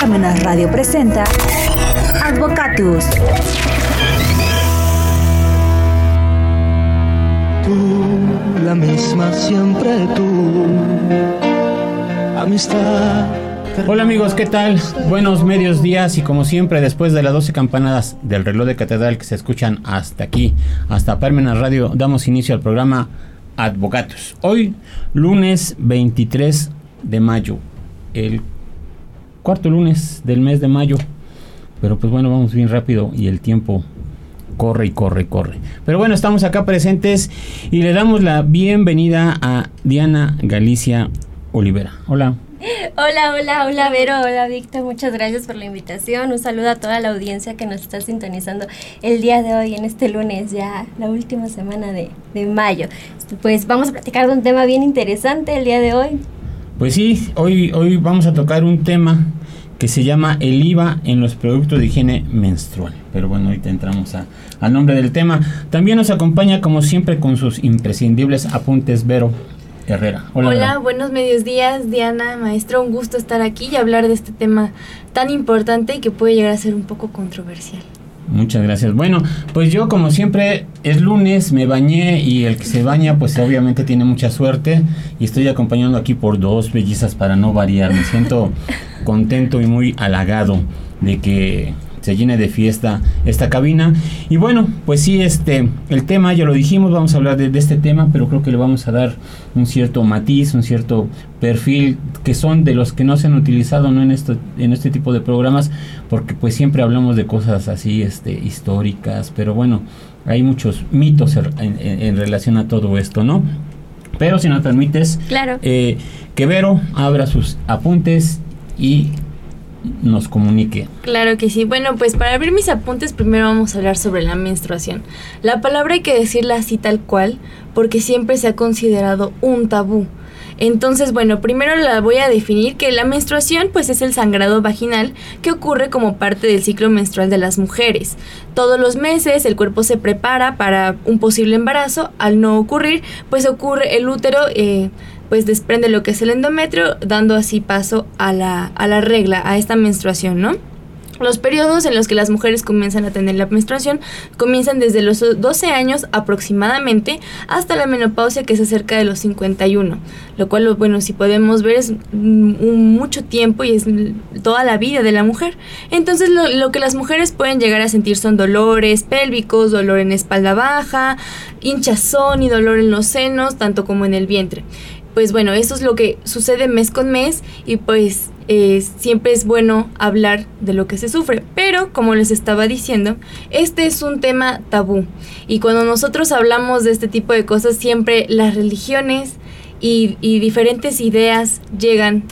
Carmenas Radio presenta Advocatus. Tú, la misma siempre tú. Amistad. Hola amigos, ¿qué tal? Buenos medios días y como siempre después de las 12 campanadas del reloj de catedral que se escuchan hasta aquí, hasta Parmenas Radio, damos inicio al programa Advocatus. Hoy, lunes 23 de mayo, el cuarto lunes del mes de mayo. Pero pues bueno, vamos bien rápido y el tiempo corre y corre y corre. Pero bueno, estamos acá presentes y le damos la bienvenida a Diana Galicia Olivera. Hola. Hola, hola, hola Vero, hola Víctor, muchas gracias por la invitación. Un saludo a toda la audiencia que nos está sintonizando el día de hoy, en este lunes, ya la última semana de, de mayo. Pues vamos a platicar de un tema bien interesante el día de hoy. Pues sí, hoy, hoy vamos a tocar un tema que se llama el IVA en los productos de higiene menstrual. Pero bueno, ahorita entramos a, al nombre del tema. También nos acompaña como siempre con sus imprescindibles apuntes Vero Herrera. Hola, Hola buenos medios días, Diana, maestro. Un gusto estar aquí y hablar de este tema tan importante y que puede llegar a ser un poco controversial. Muchas gracias. Bueno, pues yo como siempre es lunes, me bañé y el que se baña pues obviamente tiene mucha suerte y estoy acompañando aquí por dos bellezas para no variar. Me siento contento y muy halagado de que se llene de fiesta esta cabina. Y bueno, pues sí, este, el tema ya lo dijimos, vamos a hablar de, este tema, pero creo que le vamos a dar un cierto matiz, un cierto perfil, que son de los que no se han utilizado ¿no? en, esto, en este tipo de programas, porque pues siempre hablamos de cosas así este, históricas, pero bueno, hay muchos mitos en, relación a todo esto, ¿no? Pero si nos permites, claro. Eh, que Vero abra sus apuntes y nos comunique. Claro que sí. Bueno, pues para abrir mis apuntes primero vamos a hablar sobre la menstruación. La palabra hay que decirla así tal cual porque siempre se ha considerado un tabú. Entonces, bueno, primero la voy a definir que la menstruación pues es el sangrado vaginal que ocurre como parte del ciclo menstrual de las mujeres. Todos los meses el cuerpo se prepara para un posible embarazo. Al no ocurrir, pues ocurre el útero... Eh, pues desprende lo que es el endometrio, dando así paso a la, a la regla, a esta menstruación, ¿no? Los periodos en los que las mujeres comienzan a tener la menstruación comienzan desde los 12 años aproximadamente hasta la menopausia que es acerca de los 51, lo cual, bueno, si podemos ver es mucho tiempo y es toda la vida de la mujer. Entonces lo, lo, que las mujeres pueden llegar a sentir son dolores pélvicos, dolor en espalda baja, hinchazón y dolor en los senos, tanto como en el vientre pues bueno, eso es lo que sucede mes con mes y pues eh, siempre es bueno hablar de lo que se sufre. Pero, como les estaba diciendo, este es un tema tabú. Y cuando nosotros hablamos de este tipo de cosas, siempre las religiones y, diferentes ideas llegan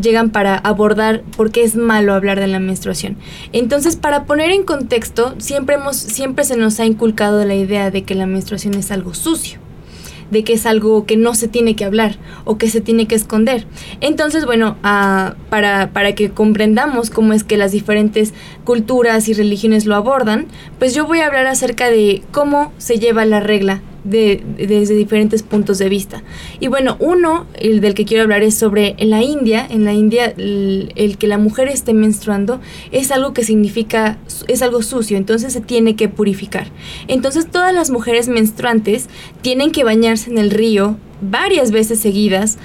llegan para abordar por qué es malo hablar de la menstruación. Entonces, para poner en contexto, siempre, hemos, siempre se nos ha inculcado la idea de que la menstruación es algo sucio de que es algo que no se tiene que hablar o que se tiene que esconder. Entonces, bueno, ah, para, para que comprendamos cómo es que las diferentes culturas y religiones lo abordan, pues yo voy a hablar acerca de cómo se lleva la regla de, desde diferentes puntos de vista. Y bueno, uno, el del que quiero hablar es sobre en la India, en la India el, que la mujer esté menstruando es algo que significa, es algo sucio, entonces se tiene que purificar. Entonces todas las mujeres menstruantes tienen que bañarse en el río varias veces seguidas,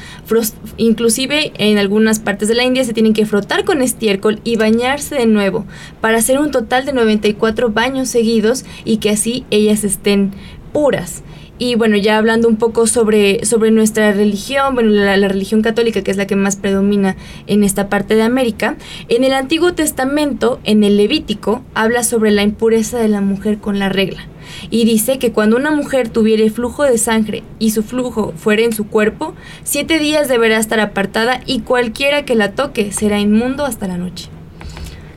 inclusive en algunas partes de la India se tienen que frotar con estiércol y bañarse de nuevo para hacer un total de 94 baños seguidos y que así ellas estén puras. Y bueno, ya hablando un poco sobre, sobre nuestra religión, bueno, la, religión católica, que es la que más predomina en esta parte de América, en el Antiguo Testamento, en el Levítico, habla sobre la impureza de la mujer con la regla. Y dice que cuando una mujer tuviere flujo de sangre y su flujo fuera en su cuerpo, siete días deberá estar apartada y cualquiera que la toque será inmundo hasta la noche.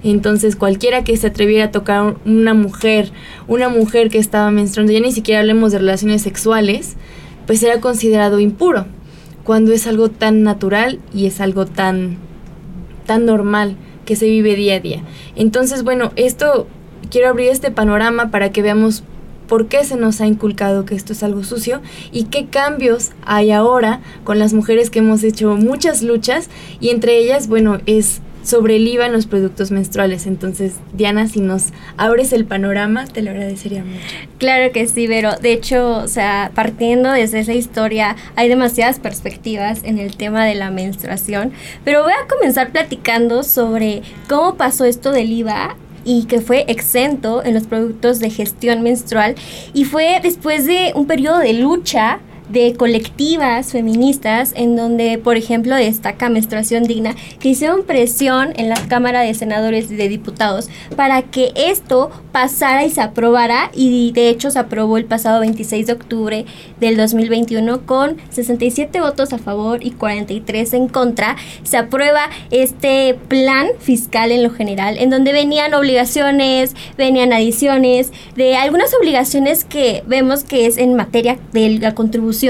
Entonces cualquiera que se atreviera a tocar una mujer, una mujer que estaba menstruando, ya ni siquiera hablemos de relaciones sexuales, pues era considerado impuro, cuando es algo tan natural y es algo tan, tan normal que se vive día a día. Entonces, bueno, esto quiero abrir este panorama para que veamos por qué se nos ha inculcado que esto es algo sucio y qué cambios hay ahora con las mujeres que hemos hecho muchas luchas y entre ellas, bueno, es sobre el IVA en los productos menstruales. Entonces, Diana, si nos abres el panorama, te lo agradecería mucho. Claro que sí, pero de hecho, o sea, partiendo desde esa historia, hay demasiadas perspectivas en el tema de la menstruación, pero voy a comenzar platicando sobre cómo pasó esto del IVA y que fue exento en los productos de gestión menstrual y fue después de un periodo de lucha de colectivas feministas en donde, por ejemplo, destaca Menstruación Digna, que hicieron presión en la Cámara de Senadores y de Diputados para que esto pasara y se aprobara y de hecho se aprobó el pasado 26 de octubre del 2021 con 67 votos a favor y 43 en contra. Se aprueba este plan fiscal en lo general en donde venían obligaciones, venían adiciones de algunas obligaciones que vemos que es en materia de la contribución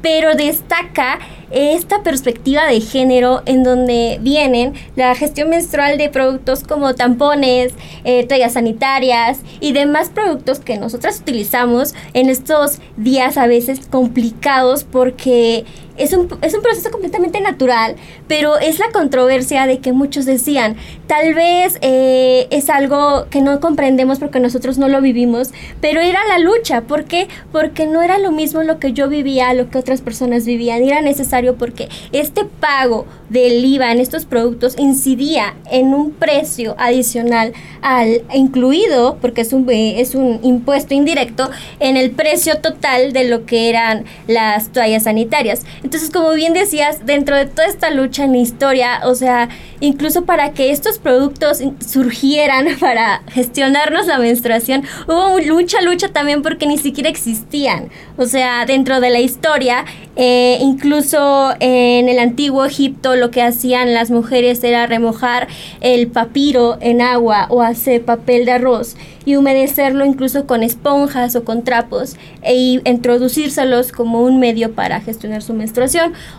pero destaca esta perspectiva de género en donde vienen la gestión menstrual de productos como tampones, eh, toallas sanitarias y demás productos que nosotras utilizamos en estos días a veces complicados porque es un, es un proceso completamente natural, pero es la controversia de que muchos decían, tal vez eh, es algo que no comprendemos porque nosotros no lo vivimos, pero era la lucha. ¿Por qué? Porque no era lo mismo lo que yo vivía, lo que otras personas vivían. Era necesario porque este pago del IVA en estos productos incidía en un precio adicional al incluido, porque es un, eh, es un impuesto indirecto, en el precio total de lo que eran las toallas sanitarias. Entonces, como bien decías, dentro de toda esta lucha en la historia, o sea, incluso para que estos productos surgieran para gestionarnos la menstruación, hubo mucha lucha también porque ni siquiera existían. O sea, dentro de la historia, eh, incluso en el antiguo Egipto lo que hacían las mujeres era remojar el papiro en agua o hacer papel de arroz y humedecerlo incluso con esponjas o con trapos e introducírselos como un medio para gestionar su menstruación.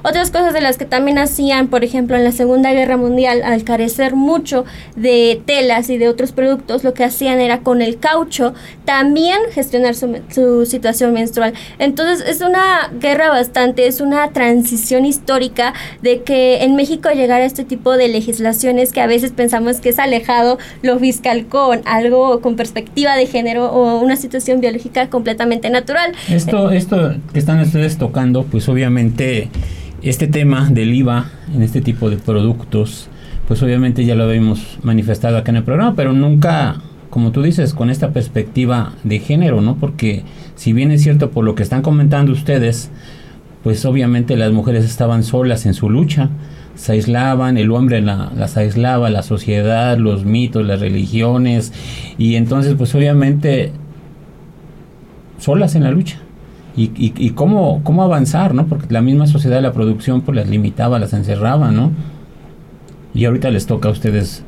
Otras cosas de las que también hacían, por ejemplo, en la Segunda Guerra Mundial, al carecer mucho de telas y de otros productos, lo que hacían era con el caucho también gestionar su, situación menstrual. Entonces es una guerra bastante, es una transición histórica de que en México llegara este tipo de legislaciones que a veces pensamos que es alejado lo fiscal con algo con perspectiva de género o una situación biológica completamente natural. Esto, esto que están ustedes tocando, pues obviamente este tema del IVA en este tipo de productos, pues obviamente ya lo habíamos manifestado acá en el programa, pero nunca, como tú dices, con esta perspectiva de género, ¿no? Porque si bien es cierto por lo que están comentando ustedes, pues obviamente las mujeres estaban solas en su lucha, se aislaban, el hombre las aislaba, la sociedad, los mitos, las religiones, y entonces pues obviamente solas en la lucha. Y, y, y, cómo, cómo avanzar, ¿no? Porque la misma sociedad de la producción pues las limitaba, las encerraba, ¿no? Y ahorita les toca a ustedes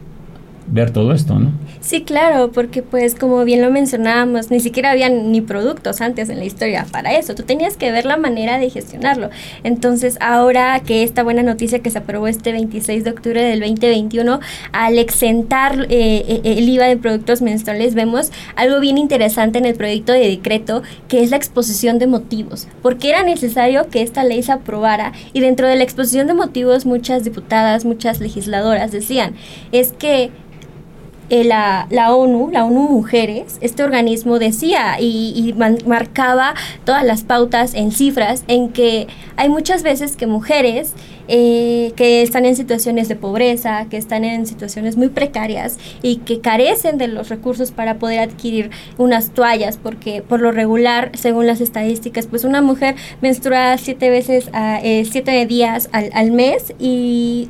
ver todo esto, ¿no? Sí, claro, porque pues como bien lo mencionábamos, ni siquiera había ni productos antes en la historia para eso. Tú tenías que ver la manera de gestionarlo. Entonces, ahora que esta buena noticia que se aprobó este 26 de octubre del 2021, al exentar eh, eh, el IVA de productos menstruales, vemos algo bien interesante en el proyecto de decreto, que es la exposición de motivos. Porque era necesario que esta ley se aprobara y dentro de la exposición de motivos muchas diputadas, muchas legisladoras decían, es que eh, la, ONU, la ONU Mujeres, este organismo decía y, marcaba todas las pautas en cifras en que hay muchas veces que mujeres eh, que están en situaciones de pobreza, que están en situaciones muy precarias y que carecen de los recursos para poder adquirir unas toallas, porque por lo regular, según las estadísticas, pues una mujer menstrua siete veces, eh, siete días al mes y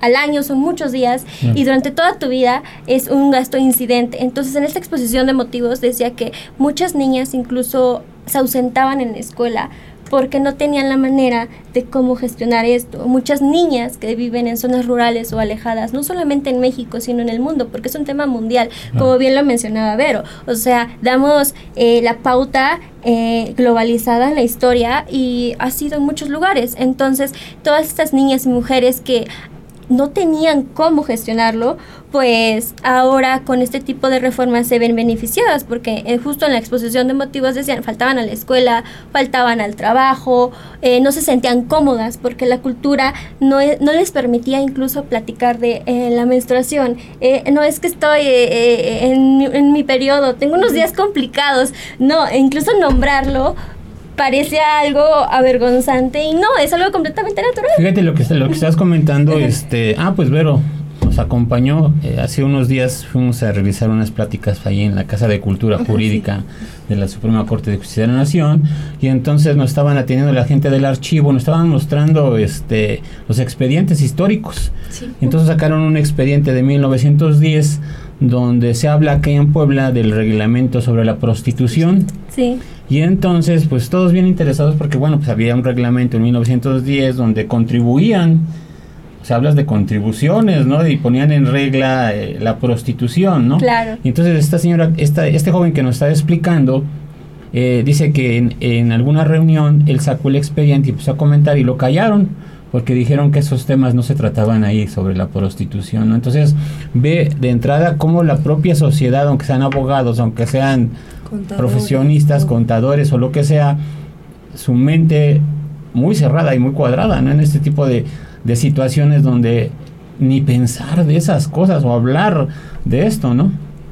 al año, son muchos días, y durante toda tu vida es un gasto incidente. Entonces, en esta exposición de motivos decía que muchas niñas incluso se ausentaban en la escuela porque no tenían la manera de cómo gestionar esto. Muchas niñas que viven en zonas rurales o alejadas, no solamente en México, sino en el mundo, porque es un tema mundial, como bien lo mencionaba Vero. O sea, damos eh, la pauta eh, globalizada en la historia y ha sido en muchos lugares. Entonces, todas estas niñas y mujeres que no tenían cómo gestionarlo, pues ahora con este tipo de reformas se ven beneficiadas porque eh, justo en la exposición de motivos decían faltaban a la escuela, faltaban al trabajo, eh, no se sentían cómodas porque la cultura no, e, no les permitía incluso platicar de eh, la menstruación. no es que estoy en, en mi periodo, tengo unos días complicados, no, incluso nombrarlo parece algo avergonzante y no, es algo completamente natural. Fíjate lo que, lo que estás comentando, este, ah, pues Vero, nos acompañó. Eh, hace unos días fuimos a realizar unas pláticas ahí en la Casa de Cultura Jurídica de la Suprema Corte de Justicia de la Nación y entonces nos estaban atendiendo la gente del archivo, nos estaban mostrando este los expedientes históricos. Entonces sacaron un expediente de 1910 donde se habla aquí en Puebla del reglamento sobre la prostitución. Sí. Y entonces, pues todos bien interesados porque, bueno, pues había un reglamento en 1910 donde contribuían, o sea, hablas de contribuciones, ¿no? Y ponían en regla eh, la prostitución, ¿no? Claro. Y entonces esta señora, esta, este joven que nos está explicando, eh, dice que en, en, alguna reunión él sacó el expediente y empezó a comentar y lo callaron porque dijeron que esos temas no se trataban ahí sobre la prostitución, ¿no? Entonces ve de entrada cómo la propia sociedad, aunque sean abogados, aunque sean profesionistas, contadores o lo que sea, su mente muy cerrada y muy cuadrada, ¿no? En este tipo de, de situaciones donde ni pensar de esas cosas o hablar de esto, ¿no?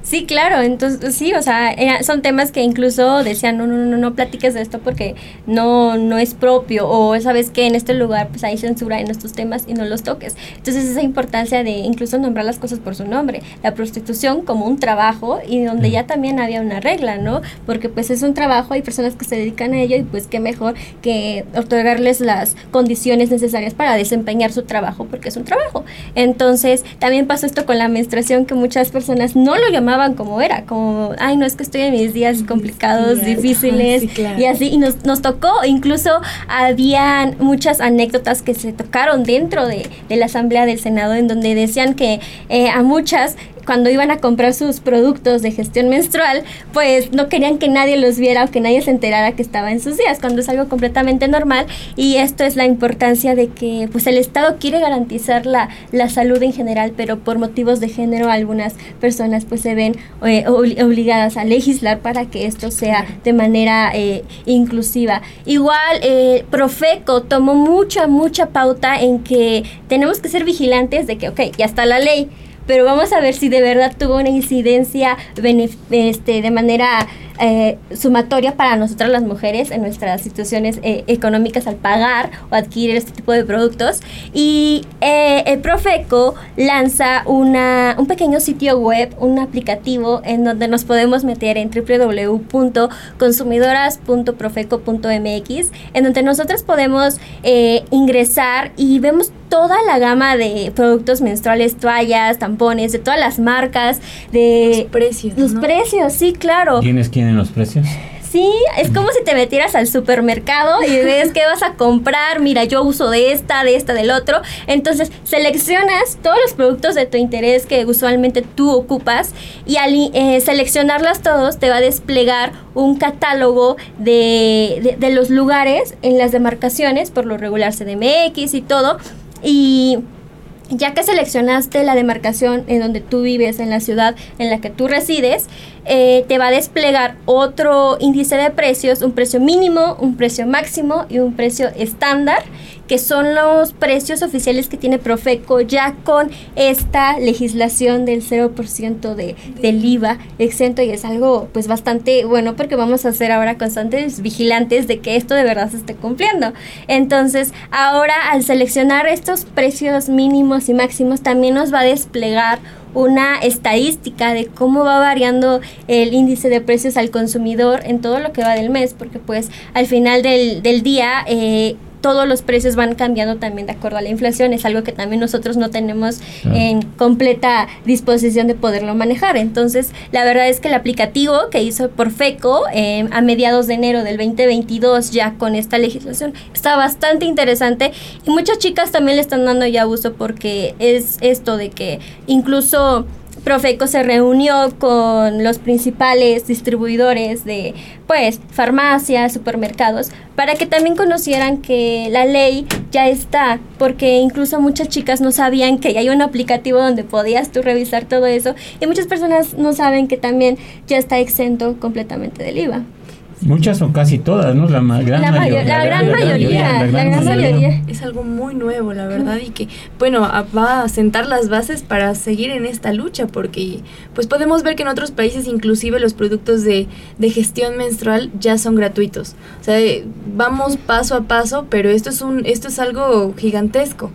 Sí, claro, entonces sí, o sea, son temas que incluso decían, no, no, no, no platiques de esto porque no, no es propio, o sabes que en este lugar pues hay censura en estos temas y no los toques. Entonces esa importancia de incluso nombrar las cosas por su nombre, la prostitución como un trabajo y donde ya también había una regla, ¿no? Porque pues es un trabajo, hay personas que se dedican a ello y pues qué mejor que otorgarles las condiciones necesarias para desempeñar su trabajo porque es un trabajo. Entonces también pasó esto con la menstruación que muchas personas no lo llamaban como era, como, ay, no es que estoy en mis días complicados, difíciles y así, y nos, nos tocó, incluso habían muchas anécdotas que se tocaron dentro de, de la Asamblea del Senado en donde decían que eh, a muchas cuando iban a comprar sus productos de gestión menstrual, pues no querían que nadie los viera o que nadie se enterara que estaba en sus días, cuando es algo completamente normal. Y esto es la importancia de que pues el Estado quiere garantizar la, la salud en general, pero por motivos de género algunas personas pues se ven eh, obligadas a legislar para que esto sea de manera eh, inclusiva. Igual, eh, Profeco tomó mucha, mucha pauta en que tenemos que ser vigilantes de que, ok, ya está la ley, pero vamos a ver si de verdad tuvo una incidencia este, de manera eh, sumatoria para nosotras las mujeres en nuestras situaciones eh, económicas al pagar o adquirir este tipo de productos. Y eh, el Profeco lanza una, un pequeño sitio web, un aplicativo en donde nos podemos meter en www.consumidoras.profeco.mx, en donde nosotros podemos ingresar y vemos toda la gama de productos menstruales, toallas, tampones, de todas las marcas, de los precios. Los precios, sí, claro. ¿Tienes quién en los precios? Sí, es como si te metieras al supermercado y ves qué vas a comprar. Mira, yo uso de esta, de esta, del otro. Entonces, seleccionas todos los productos de tu interés que usualmente tú ocupas y al eh, seleccionarlas todos te va a desplegar un catálogo de, de, de los lugares en las demarcaciones, por lo regular CDMX y todo y ya que seleccionaste la demarcación en donde tú vives, en la ciudad en la que tú resides, eh, te va a desplegar otro índice de precios, un precio mínimo, un precio máximo y un precio estándar, que son los precios oficiales que tiene Profeco ya con esta legislación del 0% de, del IVA exento y es algo pues bastante bueno porque vamos a ser ahora constantes vigilantes de que esto de verdad se esté cumpliendo. Entonces, ahora al seleccionar estos precios mínimos y máximos también nos va a desplegar una estadística de cómo va variando el índice de precios al consumidor en todo lo que va del mes, porque pues al final del, del día eh, todos los precios van cambiando también de acuerdo a la inflación. Es algo que también nosotros no tenemos en completa disposición de poderlo manejar. Entonces, la verdad es que el aplicativo que hizo por FECO eh, a mediados de enero del 2022, ya con esta legislación, está bastante interesante y muchas chicas también le están dando ya uso porque es esto de que incluso Profeco se reunió con los principales distribuidores de pues farmacias, supermercados, para que también conocieran que la ley ya está, porque incluso muchas chicas no sabían que ya hay un aplicativo donde podías tú revisar todo eso y muchas personas no saben que también ya está exento completamente del IVA. Muchas o casi todas, ¿no? La, ma- gran La mayo- mayo- la gran mayoría, la gran mayoría. Es algo muy nuevo, la verdad, y que, bueno, va a sentar las bases para seguir en esta lucha, porque pues podemos ver que en otros países inclusive los productos de, de gestión menstrual ya son gratuitos. O sea, eh, vamos paso a paso, pero esto es, un, esto es algo gigantesco.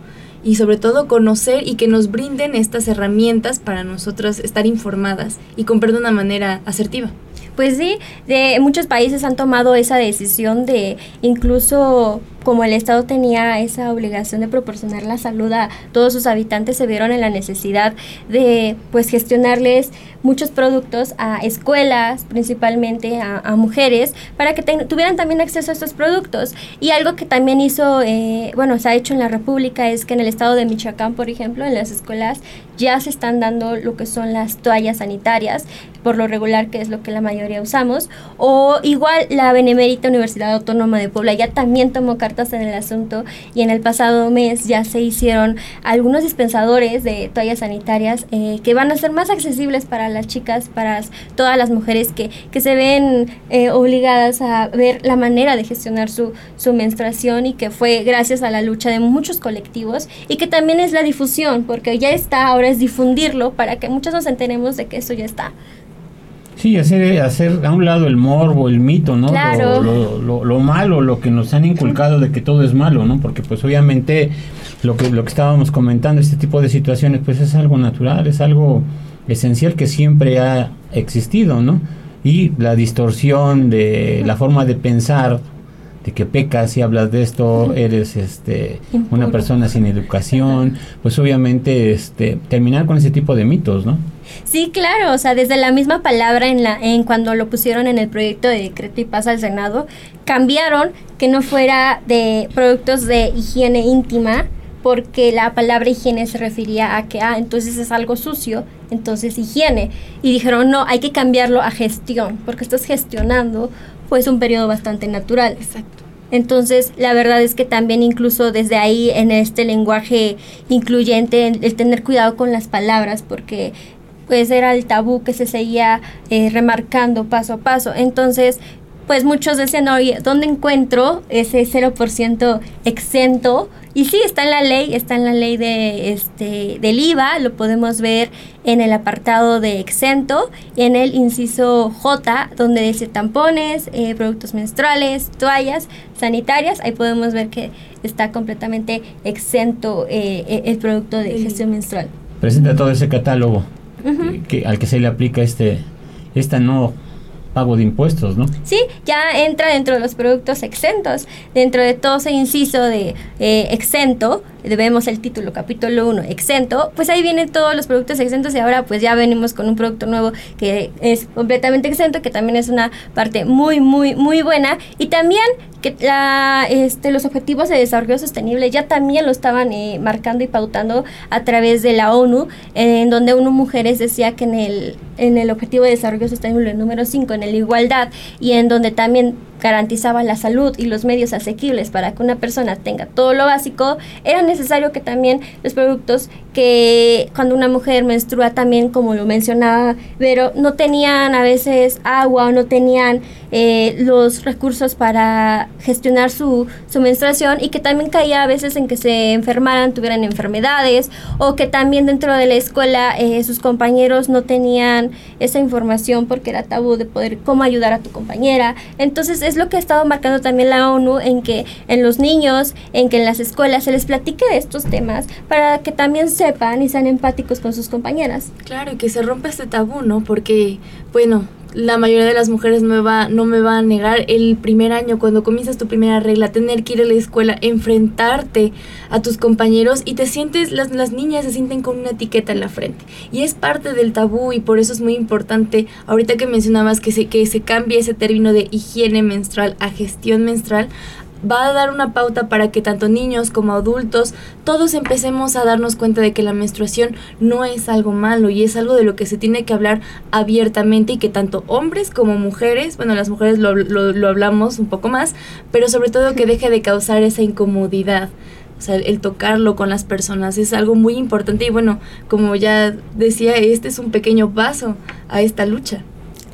Y sobre todo conocer y que nos brinden estas herramientas para nosotras estar informadas y comprar de una manera asertiva. Pues sí, de muchos países han tomado esa decisión de incluso como el Estado tenía esa obligación de proporcionar la salud a todos sus habitantes, se vieron en la necesidad de pues gestionarles muchos productos a escuelas, principalmente a, mujeres, para que tuvieran también acceso a estos productos. Y algo que también hizo, eh, bueno, se ha hecho en la República es que en el estado de Michoacán, por ejemplo, en las escuelas ya se están dando lo que son las toallas sanitarias, por lo regular, que es lo que la mayoría usamos, o igual la Benemérita Universidad Autónoma de Puebla ya también tomó cartas en el asunto y en el pasado mes ya se hicieron algunos dispensadores de toallas sanitarias eh, que van a ser más accesibles para las chicas, para todas las mujeres que, que se ven eh, obligadas a ver la manera de gestionar su, su menstruación y que fue gracias a la lucha de muchos colectivos y que también es la difusión, porque ya está, ahora es difundirlo para que muchos nos enteremos de que eso ya está. Sí, hacer, hacer a un lado el morbo, el mito, ¿no? Claro. Lo, lo, lo- lo malo, lo que nos han inculcado de que todo es malo, ¿no? Porque pues obviamente lo que, lo que estábamos comentando, este tipo de situaciones, pues es algo natural, es algo esencial que siempre ha existido, ¿no? Y la distorsión de la forma de pensar, de que pecas si hablas de esto, eres este una persona sin educación, pues obviamente este terminar con ese tipo de mitos, ¿no? Sí, claro, o sea, desde la misma palabra en la en cuando lo pusieron en el proyecto de decreto y pasa al Senado, cambiaron que no fuera de productos de higiene íntima, porque la palabra higiene se refería a que ah, entonces es algo sucio, entonces higiene. Y dijeron, "No, hay que cambiarlo a gestión, porque estás gestionando pues un periodo bastante natural." Exacto. Entonces, la verdad es que también incluso desde ahí en este lenguaje incluyente, el, tener cuidado con las palabras, porque pues era el tabú que se seguía eh, remarcando paso a paso. Entonces, pues muchos decían, oye, ¿dónde encuentro ese 0% exento? Y sí, está en la ley, está en la ley de, este, del IVA, lo podemos ver en el apartado de exento, en el inciso J, donde dice tampones, eh, productos menstruales, toallas sanitarias, ahí podemos ver que está completamente exento eh, eh, el producto de gestión menstrual. presenta todo ese catálogo que- al que se le aplica este esta no pago de impuestos, ¿no? Sí, ya entra dentro de los productos exentos. Dentro de todo ese inciso de eh, exento, vemos el título, capítulo 1, exento, pues ahí vienen todos los productos exentos y ahora pues ya venimos con un producto nuevo que es completamente exento, que también es una parte muy, muy, muy buena. Y también que la, este, los objetivos de desarrollo sostenible ya también lo estaban eh, marcando y pautando a través de la ONU, en donde ONU Mujeres decía que en el, en el objetivo de desarrollo sostenible número 5, en el igualdad, y en donde también garantizaba la salud y los medios asequibles para que una persona tenga todo lo básico, era necesario que también los productos que cuando una mujer menstrua también, como lo mencionaba Vero, no tenían a veces agua o no tenían eh, los recursos para gestionar su, su menstruación y que también caía a veces en que se enfermaran, tuvieran enfermedades o que también dentro de la escuela eh, sus compañeros no tenían esa información porque era tabú de poder cómo ayudar a tu compañera. Entonces es lo que ha estado marcando también la ONU en que en los niños, en que en las escuelas se les platique de estos temas para que también sepan y sean empáticos con sus compañeras. Claro, y que se rompa este tabú, ¿no? Porque, bueno, la mayoría de las mujeres me, va, no me va a negar el primer año, cuando comienzas tu primera regla, tener que ir a la escuela, enfrentarte a tus compañeros y te sientes, las, las niñas se sienten con una etiqueta en la frente. Y es parte del tabú y por eso es muy importante, ahorita que mencionabas que se, que se cambie ese término de higiene menstrual a gestión menstrual, va a dar una pauta para que tanto niños como adultos, todos empecemos a darnos cuenta de que la menstruación no es algo malo y es algo de lo que se tiene que hablar abiertamente y que tanto hombres como mujeres, bueno, las mujeres lo, lo, hablamos un poco más, pero sobre todo que deje de causar esa incomodidad. O sea, el, tocarlo con las personas es algo muy importante y bueno, como ya decía, este es un pequeño paso a esta lucha.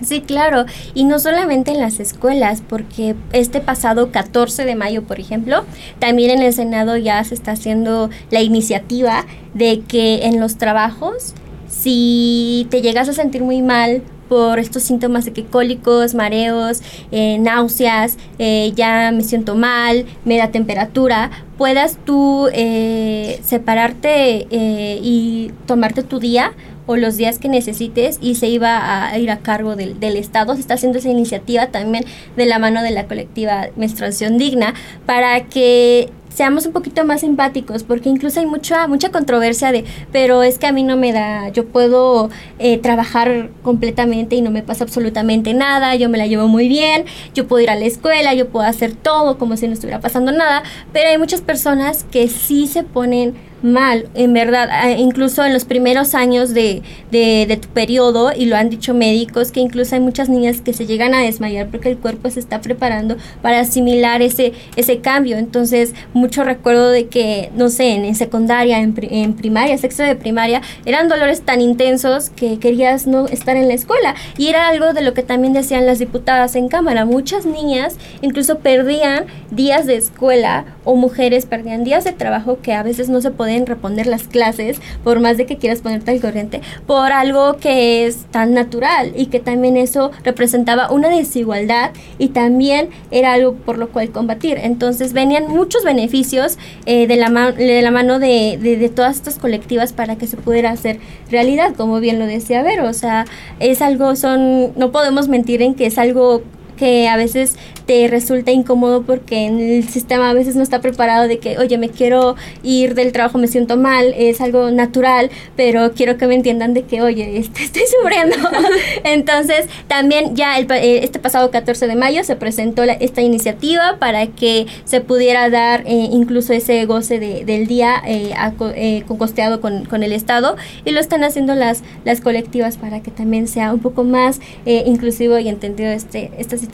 Sí, claro, y no solamente en las escuelas, porque este pasado 14 de mayo, por ejemplo, también en el Senado ya se está haciendo la iniciativa de que en los trabajos, si te llegas a sentir muy mal por estos síntomas de que cólicos, mareos, eh, náuseas, eh, ya me siento mal, me da temperatura, puedas tú eh, separarte y tomarte tu día o los días que necesites y se iba a ir a cargo del, del, Estado. Se está haciendo esa iniciativa también de la mano de la colectiva Menstruación Digna para que seamos un poquito más empáticos, porque incluso hay mucha, mucha controversia de, pero es que a mí no me da, yo puedo eh, trabajar completamente y no me pasa absolutamente nada, yo me la llevo muy bien, yo puedo ir a la escuela, yo puedo hacer todo como si no estuviera pasando nada, pero hay muchas personas que sí se ponen mal, en verdad, incluso en los primeros años de, de, tu periodo, y lo han dicho médicos, que incluso hay muchas niñas que se llegan a desmayar porque el cuerpo se está preparando para asimilar ese, ese cambio. Entonces, mucho recuerdo de que, no sé, en, secundaria, en, en, primaria, sexto de primaria, eran dolores tan intensos que querías no estar en la escuela. Y era algo de lo que también decían las diputadas en Cámara. Muchas niñas incluso perdían días de escuela o mujeres perdían días de trabajo que a veces no se podían responder las clases, por más de que quieras ponerte al corriente, por algo que es tan natural y que también eso representaba una desigualdad y también era algo por lo cual combatir. Entonces venían muchos beneficios eh, de, la de la mano de, de, de, todas estas colectivas para que se pudiera hacer realidad, como bien lo decía Vero, o sea, es algo, son, no podemos mentir en que es algo que a veces te resulta incómodo porque el sistema a veces no está preparado de que, oye, me quiero ir del trabajo, me siento mal, es algo natural, pero quiero que me entiendan de que, oye, este, estoy sufriendo. Entonces, también ya el, eh, este pasado 14 de mayo se presentó esta iniciativa para que se pudiera dar eh, incluso ese goce de, del día eh, eh, costeado con, con, el Estado y lo están haciendo las, las colectivas para que también sea un poco más eh, inclusivo y entendido este, esta situación.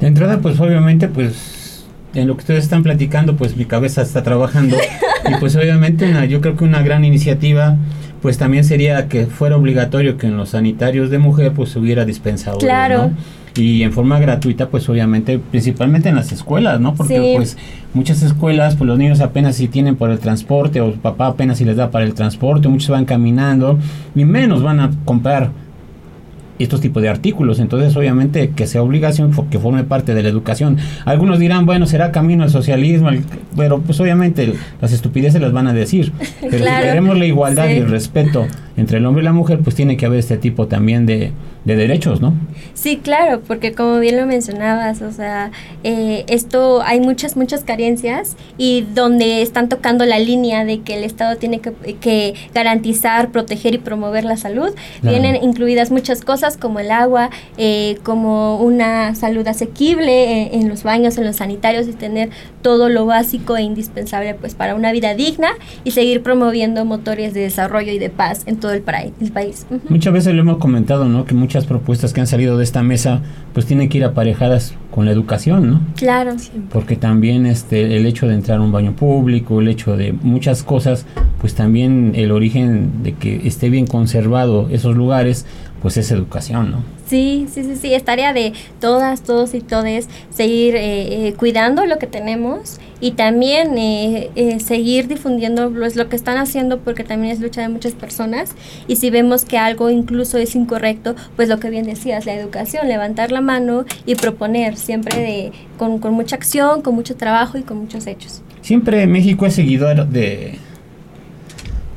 De entrada, pues obviamente, pues en lo que ustedes están platicando, pues mi cabeza está trabajando y pues obviamente una, yo creo que una gran iniciativa pues también sería que fuera obligatorio que en los sanitarios de mujer pues hubiera dispensadores, claro. ¿no? Y en forma gratuita, pues obviamente, principalmente en las escuelas, ¿no? Porque Sí. pues muchas escuelas, pues los niños apenas si tienen por el transporte, o papá apenas si les da para el transporte, muchos van caminando, y menos van a comprar estos tipos de artículos. Entonces, obviamente, que sea obligación, que forme parte de la educación. Algunos dirán, bueno, será camino al socialismo, el- pero pues obviamente las estupideces las van a decir. Pero Claro. si queremos la igualdad Sí. y el respeto entre el hombre y la mujer, pues tiene que haber este tipo también de, de derechos, ¿no? Sí, claro, porque como bien lo mencionabas, o sea, eh, esto hay muchas, muchas carencias y donde están tocando la línea de que el Estado tiene que, que garantizar, proteger y promover la salud, Claro. vienen incluidas muchas cosas como el agua, eh, como una salud asequible eh, en los baños, en los sanitarios y tener todo lo básico e indispensable pues para una vida digna y seguir promoviendo motores de desarrollo y de paz en todo el, el país. Muchas veces lo hemos comentado, ¿no? Que muchas propuestas que han salido de esta mesa, pues tienen que ir aparejadas con la educación, ¿no? Claro. porque también este el hecho de entrar a un baño público, el hecho de muchas cosas, pues también el origen de que esté bien conservado esos lugares, pues es educación, ¿no? Sí, sí, sí, sí, es tarea de todas, todos y todes seguir eh, eh, cuidando lo que tenemos y también eh, eh, seguir difundiendo pues, lo que están haciendo porque también es lucha de muchas personas y si vemos que algo incluso es incorrecto, pues lo que bien decías, la educación, levantar la mano y proponer siempre de, con, con mucha acción, con mucho trabajo y con muchos hechos. Siempre México es seguidor de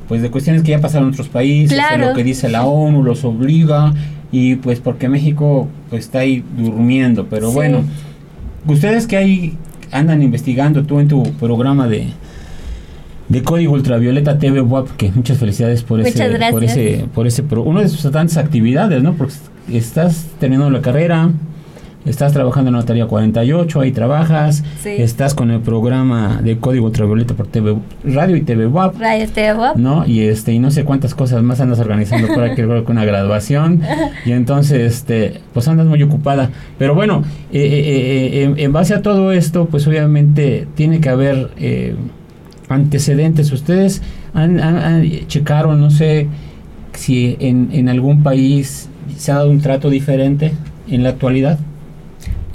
pues de cuestiones que ya pasaron en otros países, Claro. lo que dice la ONU los obliga y pues porque México pues está ahí durmiendo, pero Sí. bueno, ustedes que ahí andan investigando tú en tu programa de de Código Ultravioleta TV WAP, que muchas felicidades por Muchas ese por gracias. ese por ese pro- una de sus tantas actividades, ¿no? Porque estás terminando la carrera estás trabajando en la Notaría 48, ahí trabajas, Sí. estás con el programa de Código Ultravioleta por TV, Radio y TV WAP, Radio TV WAP. ¿no? Y este y no sé cuántas cosas más andas organizando por aquí, creo que una graduación y entonces este pues andas muy ocupada. Pero bueno, eh, eh, eh, en, en base a todo esto, pues obviamente tiene que haber antecedentes. Ustedes han, han- han- checaron, no sé si en, en algún país se ha dado un trato diferente en la actualidad.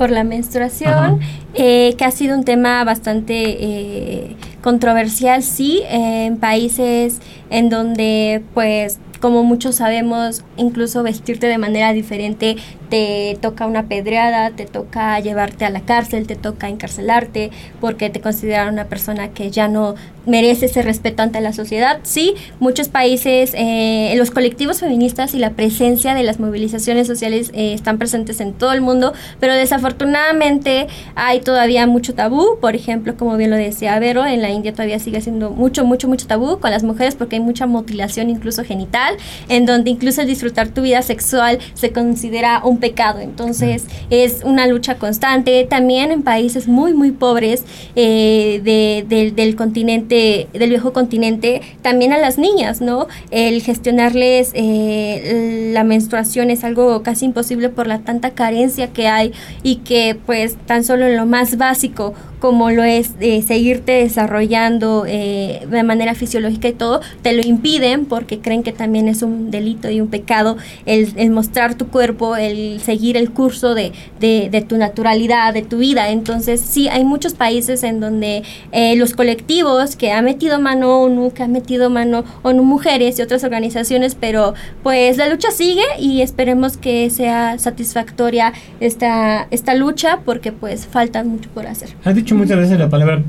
Por la menstruación, eh, que ha sido un tema bastante eh, controversial, sí, en países en donde, pues, como muchos sabemos, incluso vestirte de manera diferente te toca una pedreada, te toca llevarte a la cárcel, te toca encarcelarte porque te consideran una persona que ya no merece ese respeto ante la sociedad. Sí, muchos países, eh, los colectivos feministas y la presencia de las movilizaciones sociales eh, están presentes en todo el mundo, pero desafortunadamente hay todavía mucho tabú. Por ejemplo, como bien lo decía Vero, en la India todavía sigue siendo mucho, mucho, mucho tabú con las mujeres porque hay mucha mutilación incluso genital, en donde incluso el disfrutar tu vida sexual se considera un pecado. Entonces es una lucha constante. También en países muy, muy pobres eh, de- del- del continente, del viejo continente, también a las niñas, ¿no? El gestionarles eh, la menstruación es algo casi imposible por la tanta carencia que hay y que pues tan solo en lo más básico como lo es eh, seguirte desarrollando eh, de manera fisiológica y todo, te lo impiden porque creen que también es un delito y un pecado el, el mostrar tu cuerpo, el seguir el curso de, de- de tu naturalidad, de tu vida. Entonces sí, hay muchos países en donde eh, los colectivos que ha metido mano ONU, que ha metido mano ONU Mujeres y otras organizaciones, pero pues la lucha sigue y esperemos que sea satisfactoria esta, esta lucha porque pues falta mucho por hacer. Has dicho muchas veces la palabra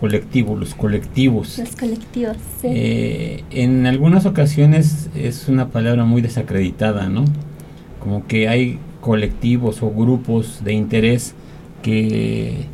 colectivo, los colectivos. Los colectivos, sí. Eh, en algunas ocasiones es una palabra muy desacreditada, ¿no? Como que hay colectivos o grupos de interés que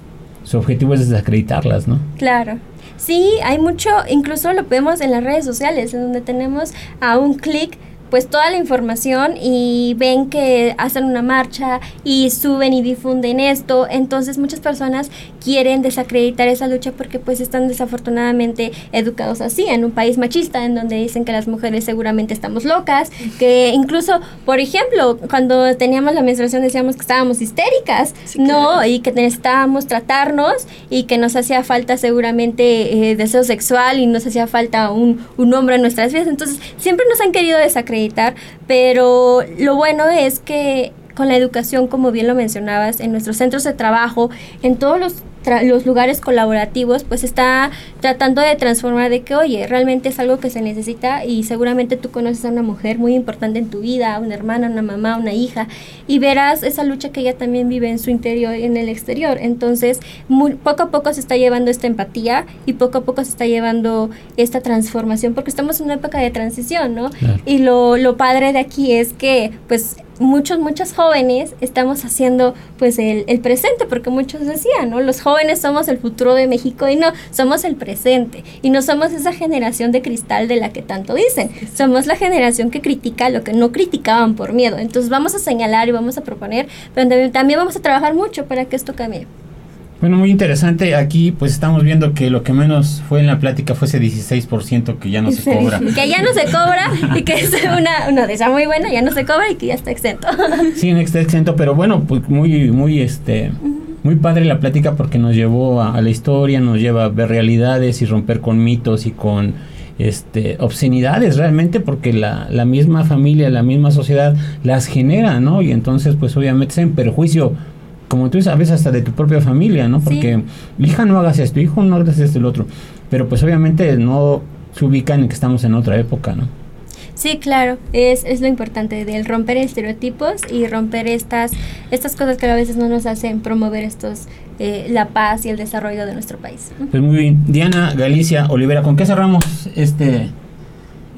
su objetivo es desacreditarlas, ¿no? Claro. Sí, hay mucho, incluso lo vemos en las redes sociales, en donde tenemos a un clic pues toda la información y ven que hacen una marcha y suben y difunden esto, entonces muchas personas quieren desacreditar esa lucha porque pues están desafortunadamente educados así en un país machista en donde dicen que las mujeres seguramente estamos locas, que incluso, por ejemplo, cuando teníamos la menstruación decíamos que estábamos histéricas, Sí, no, claro. y que necesitábamos tratarnos y que nos hacía falta seguramente eh, deseo sexual y nos hacía falta un, un hombre en nuestras vidas. Entonces, siempre nos han querido desacreditar, pero lo bueno es que con la educación, como bien lo mencionabas, en nuestros centros de trabajo, en todos los, tra- los lugares colaborativos, pues está tratando de transformar de que, oye, realmente es algo que se necesita y seguramente tú conoces a una mujer muy importante en tu vida, una hermana, una mamá, una hija, y verás esa lucha que ella también vive en su interior y en el exterior. Entonces, muy, poco a poco se está llevando esta empatía y poco a poco se está llevando esta transformación, porque estamos en una época de transición, ¿no? Claro. Y lo, lo padre de aquí es que, pues, muchos, muchas jóvenes estamos haciendo, pues, el, el presente, porque muchos decían, ¿no? Los jóvenes somos el futuro de México y no, somos el presente. Y no somos esa generación de cristal de la que tanto dicen. Somos la generación que critica lo que no criticaban por miedo. Entonces, vamos a señalar y vamos a proponer, pero también, vamos a trabajar mucho para que esto cambie. Bueno, muy interesante. Aquí pues estamos viendo que lo que menos fue en la plática fue ese 16% que ya no se cobra. Que ya no se cobra y que es una, una de esas muy buena, ya no se cobra y que ya está exento. Sí, no está exento, pero bueno, pues muy, muy, este, muy padre la plática porque nos llevó a, a la historia, nos lleva a ver realidades y romper con mitos y con, este, obscenidades realmente porque la, la misma familia, la misma sociedad las genera, ¿no? Y entonces, pues obviamente es en perjuicio, como tú sabes, hasta de tu propia familia, ¿no? Sí. Porque, hija, no hagas esto, hijo, no hagas esto, el otro. Pero pues obviamente no se ubican en que estamos en otra época, ¿no? Sí, claro, es, es lo importante del romper estereotipos y romper estas, estas cosas que a veces no nos hacen promover estos eh, la paz y el desarrollo de nuestro país. Pues muy bien. Diana, Galicia, Olivera, ¿con qué cerramos este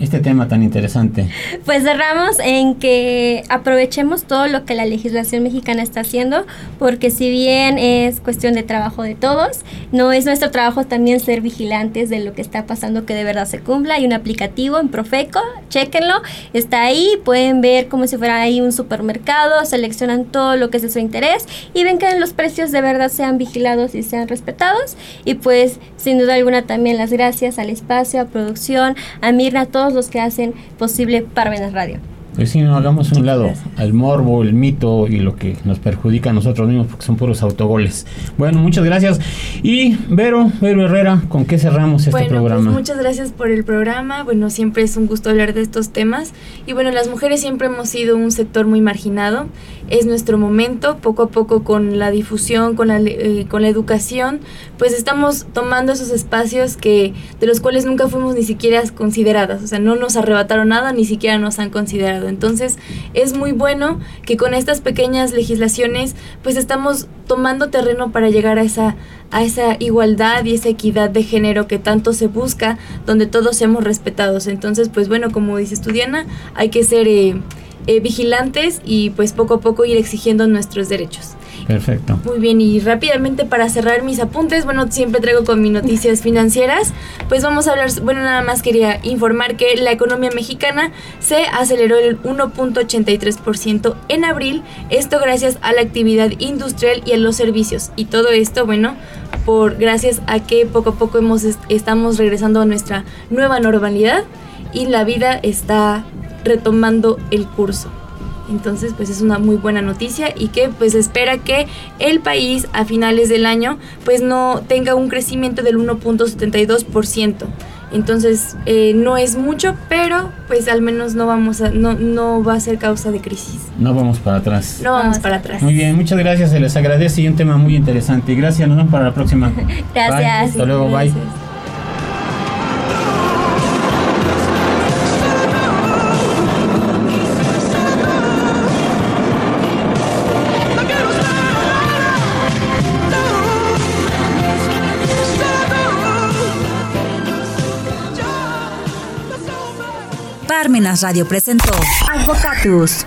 este tema tan interesante? Pues cerramos en que aprovechemos todo lo que la legislación mexicana está haciendo, porque si bien es cuestión de trabajo de todos, no es nuestro trabajo también ser vigilantes de lo que está pasando, que de verdad se cumpla. Hay un aplicativo en Profeco, chequenlo, está ahí, pueden ver como si fuera ahí un supermercado, seleccionan todo lo que es de su interés y ven que los precios de verdad sean vigilados y sean respetados. Y pues sin duda alguna también las gracias al espacio, a producción, a Mirna, a todos los que hacen posible Parmenas Radio. Pues sí, no hagamos un lado al morbo, el mito y lo que nos perjudica a nosotros mismos porque son puros autogoles. Bueno, muchas gracias. Y Vero, Vero Herrera, ¿con qué cerramos este bueno, pues programa? muchas gracias por el programa. Bueno, siempre es un gusto hablar de estos temas. Y bueno, las mujeres siempre hemos sido un sector muy marginado. Es nuestro momento, poco a poco con la difusión, con la, eh, con la educación, pues estamos tomando esos espacios que de los cuales nunca fuimos ni siquiera consideradas. O sea, no nos arrebataron nada, ni siquiera nos han considerado. Entonces es muy bueno que con estas pequeñas legislaciones pues estamos tomando terreno para llegar a esa, a esa igualdad y esa equidad de género que tanto se busca, donde todos seamos respetados. Entonces pues bueno, como dice Estudiana, hay que ser eh, eh, vigilantes y pues poco a poco ir exigiendo nuestros derechos. Perfecto. Muy bien, y rápidamente para cerrar mis apuntes, bueno, siempre traigo con mis noticias financieras, pues vamos a hablar, bueno, nada más quería informar que la economía mexicana se aceleró el 1.83% en abril, esto gracias a la actividad industrial y a los servicios, y todo esto, bueno, por gracias a que poco a poco hemos, estamos regresando a nuestra nueva normalidad y la vida está retomando el curso. Entonces, pues es una muy buena noticia y que pues espera que el país a finales del año pues no tenga un crecimiento del 1.72%. Entonces, eh, no es mucho, pero pues al menos no vamos a no no va a ser causa de crisis. No vamos para atrás. No vamos para atrás. Muy bien, muchas gracias, se les agradece y un tema muy interesante. Gracias, nos vemos para la próxima. Gracias. Bye. Hasta luego, bye. Parmenas Radio presentó Advocatus.